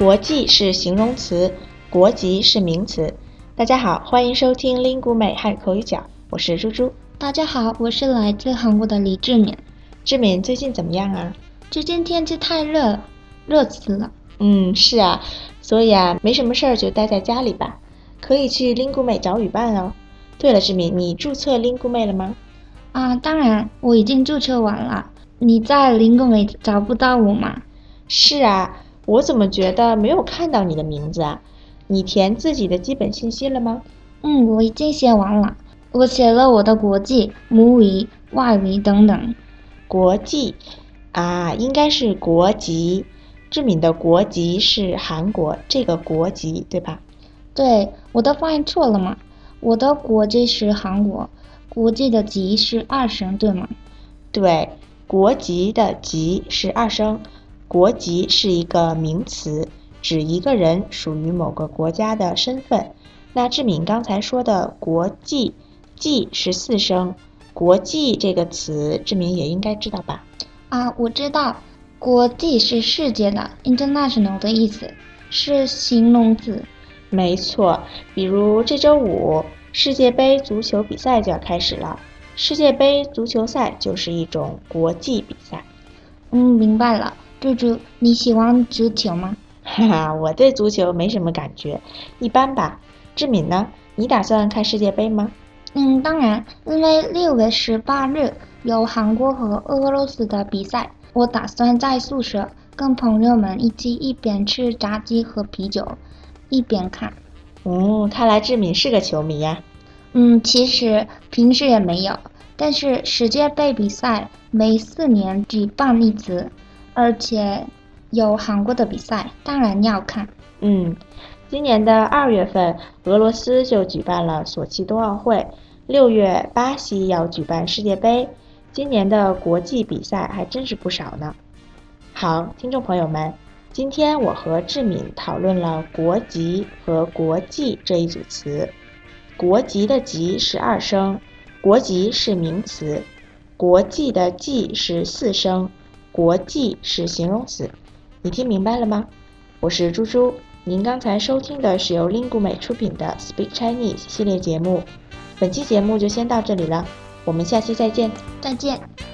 国际是形容词，国籍是名词。大家好，欢迎收听 Lingu 美汉口语角，我是猪猪。大家好，我是来自韩国的李志敏。志敏最近怎么样啊？最近天气太热，热死了。嗯，是啊，所以啊，没什么事儿就待在家里吧。可以去 Lingu 美找语伴哦。对了，志敏，你注册 Lingu 美了吗？啊，当然，我已经注册完了。你在 Lingu 美找不到我吗？是啊，我怎么觉得没有看到你的名字啊？你填自己的基本信息了吗？嗯，我已经写完了。我写了我的国际、母语、外语等等。国际啊，应该是国籍。志敏的国籍是韩国，这个国籍对吧？对，我的发音错了吗？我的国籍是韩国，国际的籍是二声，对吗？对，国籍的籍是二声，国籍是一个名词，指一个人属于某个国家的身份。那志敏刚才说的国际，际是四声，国际这个词，志敏也应该知道吧？啊，我知道。国际是世界的 international 的意思，是形容词。没错，比如这周五世界杯足球比赛就要开始了，世界杯足球赛就是一种国际比赛。嗯，明白了。猪猪，你喜欢足球吗？哈哈，我对足球没什么感觉，一般吧。志敏呢？你打算看世界杯吗？嗯，当然，因为六月十八日有韩国和俄罗斯的比赛。我打算在宿舍跟朋友们一起一边吃炸鸡和啤酒，一边看。哦，看来志敏是个球迷呀。嗯，其实平时也没有，但是世界杯比赛每四年举办一次，而且有韩国的比赛，当然要看。嗯，今年的二月份，俄罗斯就举办了索契冬奥会，六月巴西要举办世界杯。今年的国际比赛还真是不少呢。好，听众朋友们，今天我和志敏讨论了“国籍”和“国际”这一组词。国籍的“籍”是二声，国籍是名词；国际的“际”是四声，国际是形容词。你听明白了吗？我是猪猪，您刚才收听的是由 Lingu 美出品的 Speak Chinese 系列节目。本期节目就先到这里了。我们下期再见，再见。